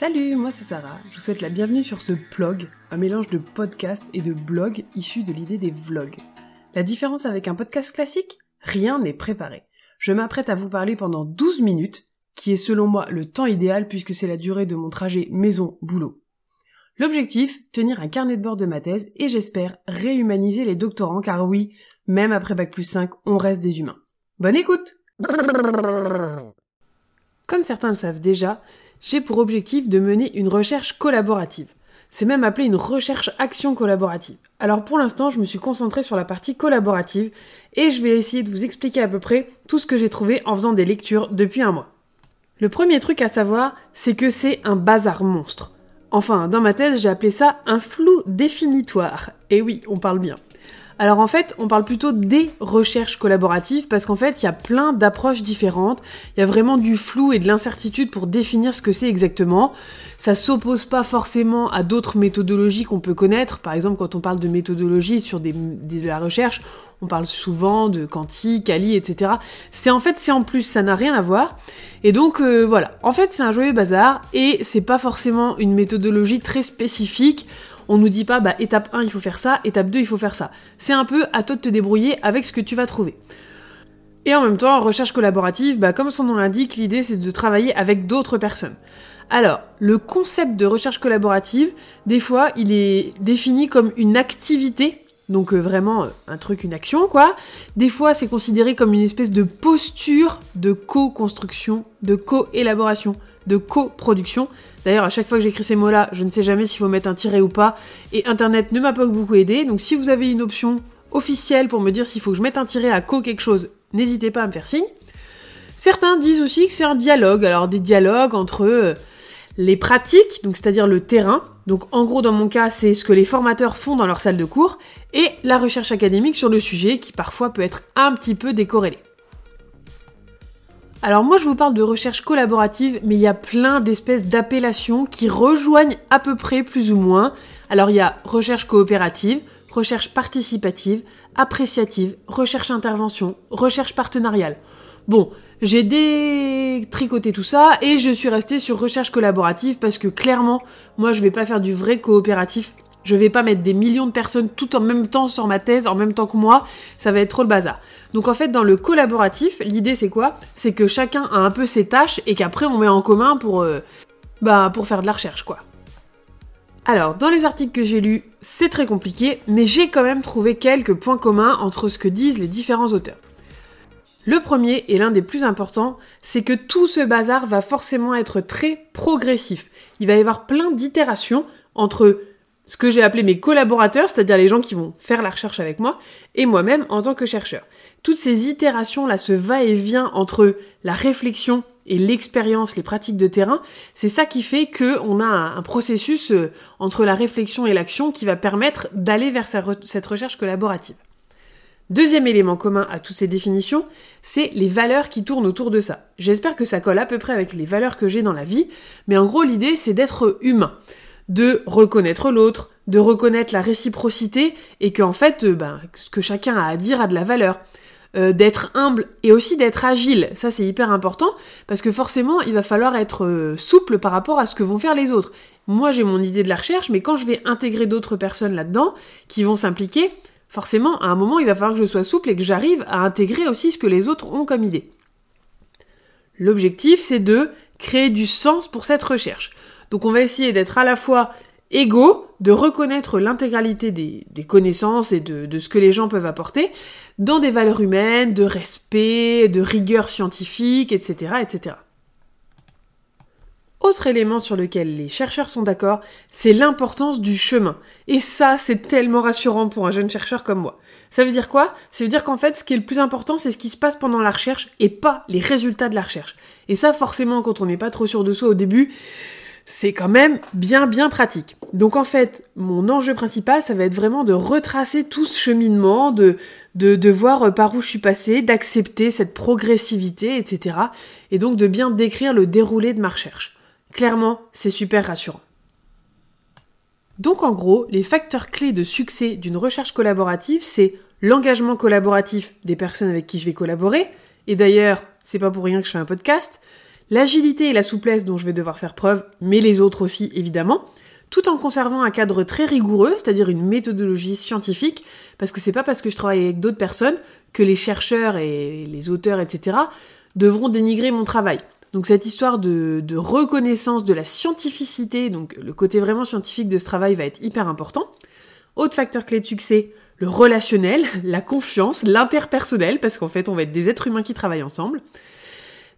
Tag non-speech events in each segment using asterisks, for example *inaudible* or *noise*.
Salut, moi c'est Sarah. Je vous souhaite la bienvenue sur ce blog, un mélange de podcast et de blog issu de l'idée des vlogs. La différence avec un podcast classique? Rien n'est préparé. Je m'apprête à vous parler pendant 12 minutes, qui est selon moi le temps idéal puisque c'est la durée de mon trajet maison-boulot. L'objectif, tenir un carnet de bord de ma thèse et j'espère réhumaniser les doctorants car oui, même après Bac plus 5, on reste des humains. Bonne écoute Comme certains le savent déjà, j'ai pour objectif de mener une recherche collaborative. C'est même appelé une recherche action collaborative. Alors pour l'instant, je me suis concentrée sur la partie collaborative et je vais essayer de vous expliquer à peu près tout ce que j'ai trouvé en faisant des lectures depuis un mois. Le premier truc à savoir, c'est que c'est un bazar monstre. Enfin, dans ma thèse, j'ai appelé ça un flou définitoire. Et oui, on parle bien. Alors en fait, on parle plutôt des recherches collaboratives parce qu'en fait, il y a plein d'approches différentes. Il y a vraiment du flou et de l'incertitude pour définir ce que c'est exactement. Ça s'oppose pas forcément à d'autres méthodologies qu'on peut connaître. Par exemple, quand on parle de méthodologie sur de la recherche, on parle souvent de quanti, quali, etc. C'est en fait, c'est en plus, ça n'a rien à voir. Et donc euh, voilà, en fait, c'est un joyeux bazar et c'est pas forcément une méthodologie très spécifique. On nous dit pas, bah, étape 1, il faut faire ça, étape 2, il faut faire ça. C'est un peu à toi de te débrouiller avec ce que tu vas trouver. Et en même temps, recherche collaborative, bah, comme son nom l'indique, l'idée c'est de travailler avec d'autres personnes. Alors, le concept de recherche collaborative, des fois, il est défini comme une activité, donc euh, vraiment euh, un truc, une action, quoi. Des fois, c'est considéré comme une espèce de posture de co-construction, de co-élaboration, de co-production. D'ailleurs, à chaque fois que j'écris ces mots-là, je ne sais jamais s'il faut mettre un tiret ou pas. Et Internet ne m'a pas beaucoup aidé. Donc si vous avez une option officielle pour me dire s'il faut que je mette un tiret à co quelque chose, n'hésitez pas à me faire signe. Certains disent aussi que c'est un dialogue. Alors des dialogues entre euh, les pratiques, donc c'est-à-dire le terrain. Donc en gros, dans mon cas, c'est ce que les formateurs font dans leur salle de cours et la recherche académique sur le sujet qui parfois peut être un petit peu décorrélée. Alors moi je vous parle de recherche collaborative, mais il y a plein d'espèces d'appellations qui rejoignent à peu près plus ou moins. Alors il y a recherche coopérative, recherche participative, appréciative, recherche intervention, recherche partenariale. Bon, j'ai détricoté tout ça et je suis restée sur recherche collaborative parce que clairement, moi je vais pas faire du vrai coopératif. Je vais pas mettre des millions de personnes tout en même temps sur ma thèse, en même temps que moi, ça va être trop le bazar. Donc en fait, dans le collaboratif, l'idée c'est quoi? C'est que chacun a un peu ses tâches et qu'après on met en commun pour, euh, bah, pour faire de la recherche, quoi. Alors, dans les articles que j'ai lus, c'est très compliqué, mais j'ai quand même trouvé quelques points communs entre ce que disent les différents auteurs. Le premier, et l'un des plus importants, c'est que tout ce bazar va forcément être très progressif. Il va y avoir plein d'itérations entre ce que j'ai appelé mes collaborateurs, c'est-à-dire les gens qui vont faire la recherche avec moi, et moi-même en tant que chercheur toutes ces itérations-là, ce va-et-vient entre la réflexion et l'expérience, les pratiques de terrain, c'est ça qui fait que on a un, processus euh, entre la réflexion et l'action qui va permettre d'aller vers cette recherche collaborative. Deuxième élément commun à toutes ces définitions, c'est les valeurs qui tournent autour de ça. J'espère que ça colle à peu près avec les valeurs que j'ai dans la vie, mais en gros l'idée c'est d'être humain, de reconnaître l'autre, de reconnaître la réciprocité et qu'en fait euh, ben, ce que chacun a à dire a de la valeur. Euh, d'être humble et aussi d'être agile. Ça, c'est hyper important parce que forcément, il va falloir être euh, souple par rapport à ce que vont faire les autres. Moi, j'ai mon idée de la recherche, mais quand je vais intégrer d'autres personnes là-dedans qui vont s'impliquer, forcément, à un moment, il va falloir que je sois souple et que j'arrive à intégrer aussi ce que les autres ont comme idée. L'objectif, c'est de créer du sens pour cette recherche. Donc on va essayer d'être à la fois égaux, de reconnaître l'intégralité des, connaissances et de, ce que les gens peuvent apporter dans des valeurs humaines, de respect, de rigueur scientifique, etc., etc. Autre élément sur lequel les chercheurs sont d'accord, c'est l'importance du chemin. Et ça, c'est tellement rassurant pour un jeune chercheur comme moi. Ça veut dire quoi? Ça veut dire qu'en fait, ce qui est le plus important, c'est ce qui se passe pendant la recherche et pas les résultats de la recherche. Et ça, forcément, quand on n'est pas trop sûr de soi au début, c'est quand même bien bien pratique. Donc en fait, mon enjeu principal, ça va être vraiment de retracer tout ce cheminement, de, de, voir par où je suis passé, d'accepter cette progressivité, etc. Et donc de bien décrire le déroulé de ma recherche. Clairement, c'est super rassurant. Donc en gros, les facteurs clés de succès d'une recherche collaborative, c'est l'engagement collaboratif des personnes avec qui je vais collaborer, et d'ailleurs, c'est pas pour rien que je fais un podcast, l'agilité et la souplesse dont je vais devoir faire preuve, mais les autres aussi évidemment, tout en conservant un cadre très rigoureux, c'est-à-dire une méthodologie scientifique, parce que c'est pas parce que je travaille avec d'autres personnes que les chercheurs et les auteurs, etc., devront dénigrer mon travail. Donc cette histoire de, reconnaissance de la scientificité, donc le côté vraiment scientifique de ce travail va être hyper important. Autre facteur clé de succès, le relationnel, *laughs* la confiance, l'interpersonnel, parce qu'en fait on va être des êtres humains qui travaillent ensemble.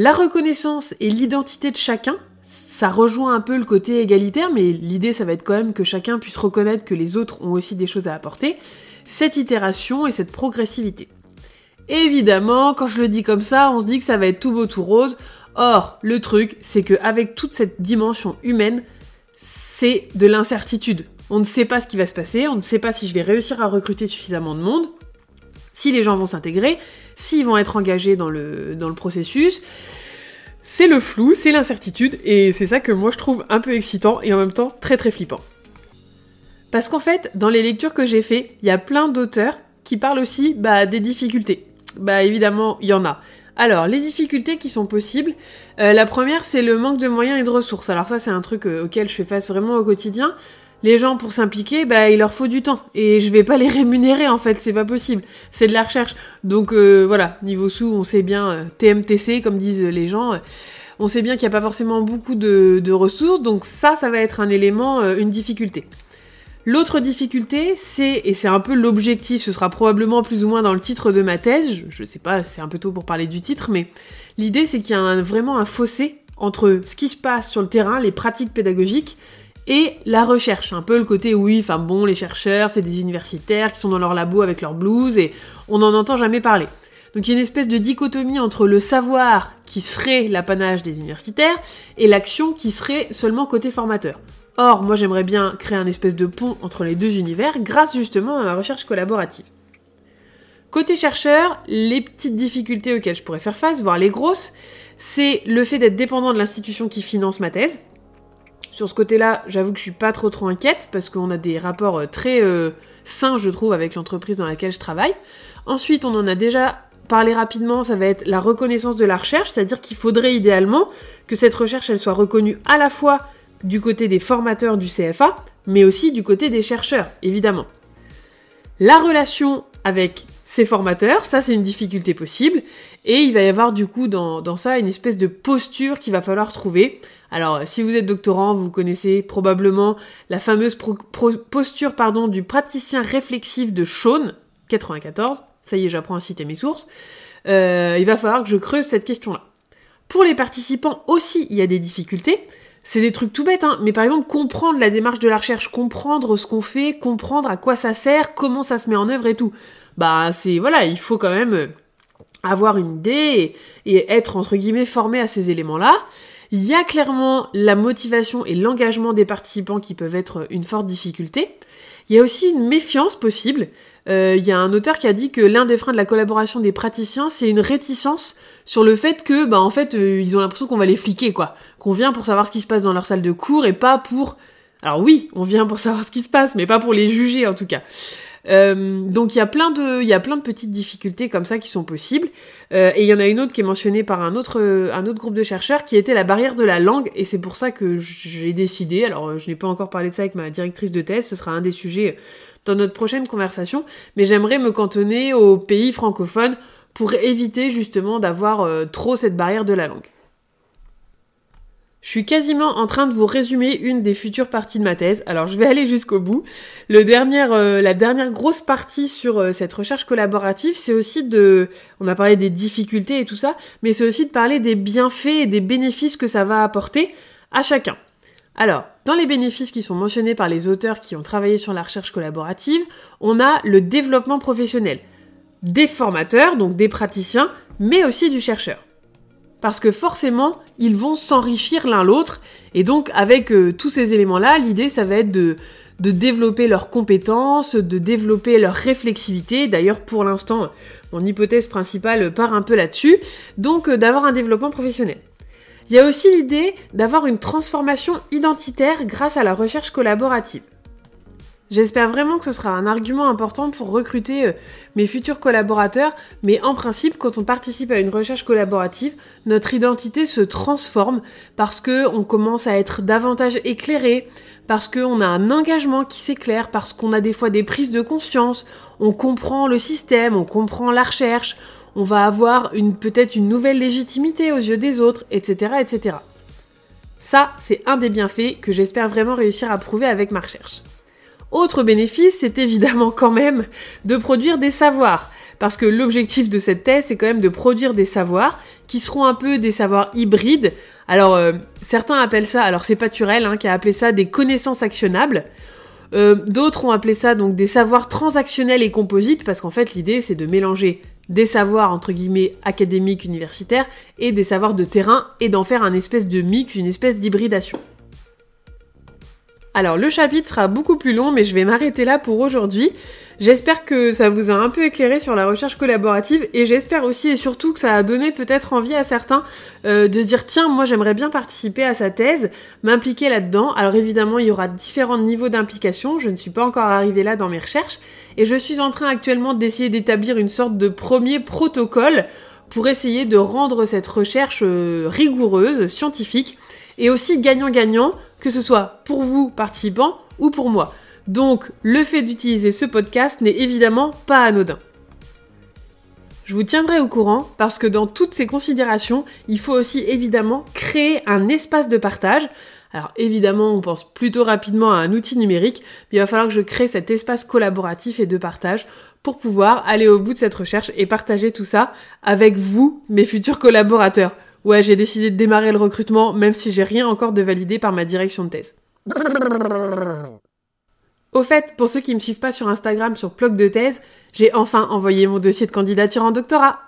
La reconnaissance et l'identité de chacun, ça rejoint un peu le côté égalitaire, mais l'idée ça va être quand même que chacun puisse reconnaître que les autres ont aussi des choses à apporter. Cette itération et cette progressivité. Évidemment, quand je le dis comme ça, on se dit que ça va être tout beau tout rose. Or, le truc, c'est qu'avec toute cette dimension humaine, c'est de l'incertitude. On ne sait pas ce qui va se passer, on ne sait pas si je vais réussir à recruter suffisamment de monde, si les gens vont s'intégrer, s'ils vont être engagés dans le, processus. C'est le flou, c'est l'incertitude, et c'est ça que moi je trouve un peu excitant et en même temps très très flippant. Parce qu'en fait, dans les lectures que j'ai fait, il y a plein d'auteurs qui parlent aussi bah, des difficultés. Bah évidemment, il y en a. Alors, les difficultés qui sont possibles, euh, la première c'est le manque de moyens et de ressources. Alors ça c'est un truc euh, auquel je fais face vraiment au quotidien les gens pour s'impliquer, bah il leur faut du temps et je vais pas les *laughs* rémunérer en fait, c'est pas possible. C'est de la recherche. Donc euh, voilà, niveau sous, on sait bien euh, TMTC comme disent les gens, euh, on sait bien qu'il n'y a pas forcément beaucoup de, ressources, donc ça, ça va être un élément, une difficulté. L'autre difficulté, c'est, et c'est un peu l'objectif, ce sera probablement plus ou moins dans le titre de ma thèse, je, je sais pas, c'est un peu tôt pour parler du titre, mais l'idée c'est qu'il y a vraiment un fossé entre ce qui se passe sur le terrain, les pratiques pédagogiques, et la recherche, un peu le côté oui, enfin bon, les chercheurs, c'est des universitaires qui sont dans leur labo avec leur blouse et on n'en entend jamais parler. Donc il y a une espèce de dichotomie entre le savoir qui serait l'apanage des universitaires et l'action qui serait seulement côté formateur. Or, moi j'aimerais bien créer un espèce de pont entre les deux univers grâce justement à la recherche collaborative. Côté chercheur, les petites difficultés auxquelles je pourrais faire face, voire les grosses, c'est le fait d'être dépendant de l'institution qui finance ma thèse. Sur ce côté-là, j'avoue que je suis pas trop trop inquiète parce qu'on a des rapports euh, très euh, sains, je trouve, avec l'entreprise dans laquelle je travaille. Ensuite, on en a déjà parlé rapidement, ça va être la reconnaissance de la recherche, c'est-à-dire qu'il faudrait idéalement que cette recherche elle soit reconnue à la fois du côté des formateurs du CFA, mais aussi du côté des chercheurs, évidemment. La relation avec ces formateurs, ça c'est une difficulté possible, et il va y avoir du coup dans, dans ça une espèce de posture qu'il va falloir trouver. Alors, si vous êtes doctorant, vous connaissez probablement la fameuse posture pardon, du praticien réflexif de Shawn, 94. Ça y est, j'apprends à citer mes sources. Euh, il va falloir que je creuse cette question-là. Pour les participants aussi, il y a des difficultés. C'est des trucs tout bêtes, hein, mais par exemple, comprendre la démarche de la recherche, comprendre ce qu'on fait, comprendre à quoi ça sert, comment ça se met en œuvre et tout. Bah, c'est, voilà, il faut quand même avoir une idée et, et être, entre guillemets, formé à ces éléments-là. Il y a clairement la motivation et l'engagement des participants qui peuvent être une forte difficulté. Il y a aussi une méfiance possible. Euh, il y a un auteur qui a dit que l'un des freins de la collaboration des praticiens, c'est une réticence sur le fait que, bah, en fait, euh, ils ont l'impression qu'on va les fliquer, quoi. Qu'on vient pour savoir ce qui se passe dans leur salle de cours et pas pour... Alors oui, on vient pour savoir ce qui se passe, mais pas pour les juger, en tout cas. Euh, donc il y a plein de, il y a plein de petites difficultés comme ça qui sont possibles. Euh, et il y en a une autre qui est mentionnée par un autre, un autre groupe de chercheurs qui était la barrière de la langue. Et c'est pour ça que j'ai décidé. Alors je n'ai pas encore parlé de ça avec ma directrice de thèse. Ce sera un des sujets dans notre prochaine conversation. Mais j'aimerais me cantonner aux pays francophones pour éviter justement d'avoir euh, trop cette barrière de la langue. Je suis quasiment en train de vous résumer une des futures parties de ma thèse. Alors je vais aller jusqu'au bout. Le dernier, euh, la dernière grosse partie sur euh, cette recherche collaborative, c'est aussi de... On a parlé des difficultés et tout ça, mais c'est aussi de parler des bienfaits et des bénéfices que ça va apporter à chacun. Alors, dans les bénéfices qui sont mentionnés par les auteurs qui ont travaillé sur la recherche collaborative, on a le développement professionnel. Des formateurs, donc des praticiens, mais aussi du chercheur parce que forcément, ils vont s'enrichir l'un l'autre, et donc avec euh, tous ces éléments-là, l'idée, ça va être de, de développer leurs compétences, de développer leur réflexivité. D'ailleurs, pour l'instant, mon hypothèse principale part un peu là-dessus, donc euh, d'avoir un développement professionnel. Il y a aussi l'idée d'avoir une transformation identitaire grâce à la recherche collaborative. J'espère vraiment que ce sera un argument important pour recruter euh, mes futurs collaborateurs, mais en principe, quand on participe à une recherche collaborative, notre identité se transforme parce que on commence à être davantage éclairé, parce qu'on a un engagement qui s'éclaire, parce qu'on a des fois des prises de conscience, on comprend le système, on comprend la recherche, on va avoir peut-être une nouvelle légitimité aux yeux des autres, etc., etc. Ça, c'est un des bienfaits que j'espère vraiment réussir à prouver avec ma recherche. Autre bénéfice, c'est évidemment quand même de produire des savoirs. Parce que l'objectif de cette thèse, c'est quand même de produire des savoirs qui seront un peu des savoirs hybrides. Alors, euh, certains appellent ça, alors c'est Paturel hein, qui a appelé ça des connaissances actionnables. Euh, d'autres ont appelé ça donc des savoirs transactionnels et composites, parce qu'en fait l'idée c'est de mélanger des savoirs entre guillemets académiques, universitaires, et des savoirs de terrain, et d'en faire un espèce de mix, une espèce d'hybridation. Alors le chapitre sera beaucoup plus long, mais je vais m'arrêter là pour aujourd'hui. J'espère que ça vous a un peu éclairé sur la recherche collaborative et j'espère aussi et surtout que ça a donné peut-être envie à certains euh, de dire tiens moi j'aimerais bien participer à sa thèse, m'impliquer là-dedans. Alors évidemment il y aura différents niveaux d'implication, je ne suis pas encore arrivée là dans mes recherches et je suis en train actuellement d'essayer d'établir une sorte de premier protocole pour essayer de rendre cette recherche euh, rigoureuse, scientifique et aussi gagnant-gagnant que ce soit pour vous, participants, ou pour moi. Donc, le fait d'utiliser ce podcast n'est évidemment pas anodin. Je vous tiendrai au courant parce que dans toutes ces considérations, il faut aussi évidemment créer un espace de partage. Alors évidemment, on pense plutôt rapidement à un outil numérique, mais il va falloir que je crée cet espace collaboratif et de partage pour pouvoir aller au bout de cette recherche et partager tout ça avec vous, mes futurs collaborateurs. Ouais, j'ai décidé de démarrer le recrutement, même si j'ai rien encore de validé par ma direction de thèse. Au fait, pour ceux qui me suivent pas sur Instagram sur Plog de thèse, j'ai enfin envoyé mon dossier de candidature en doctorat.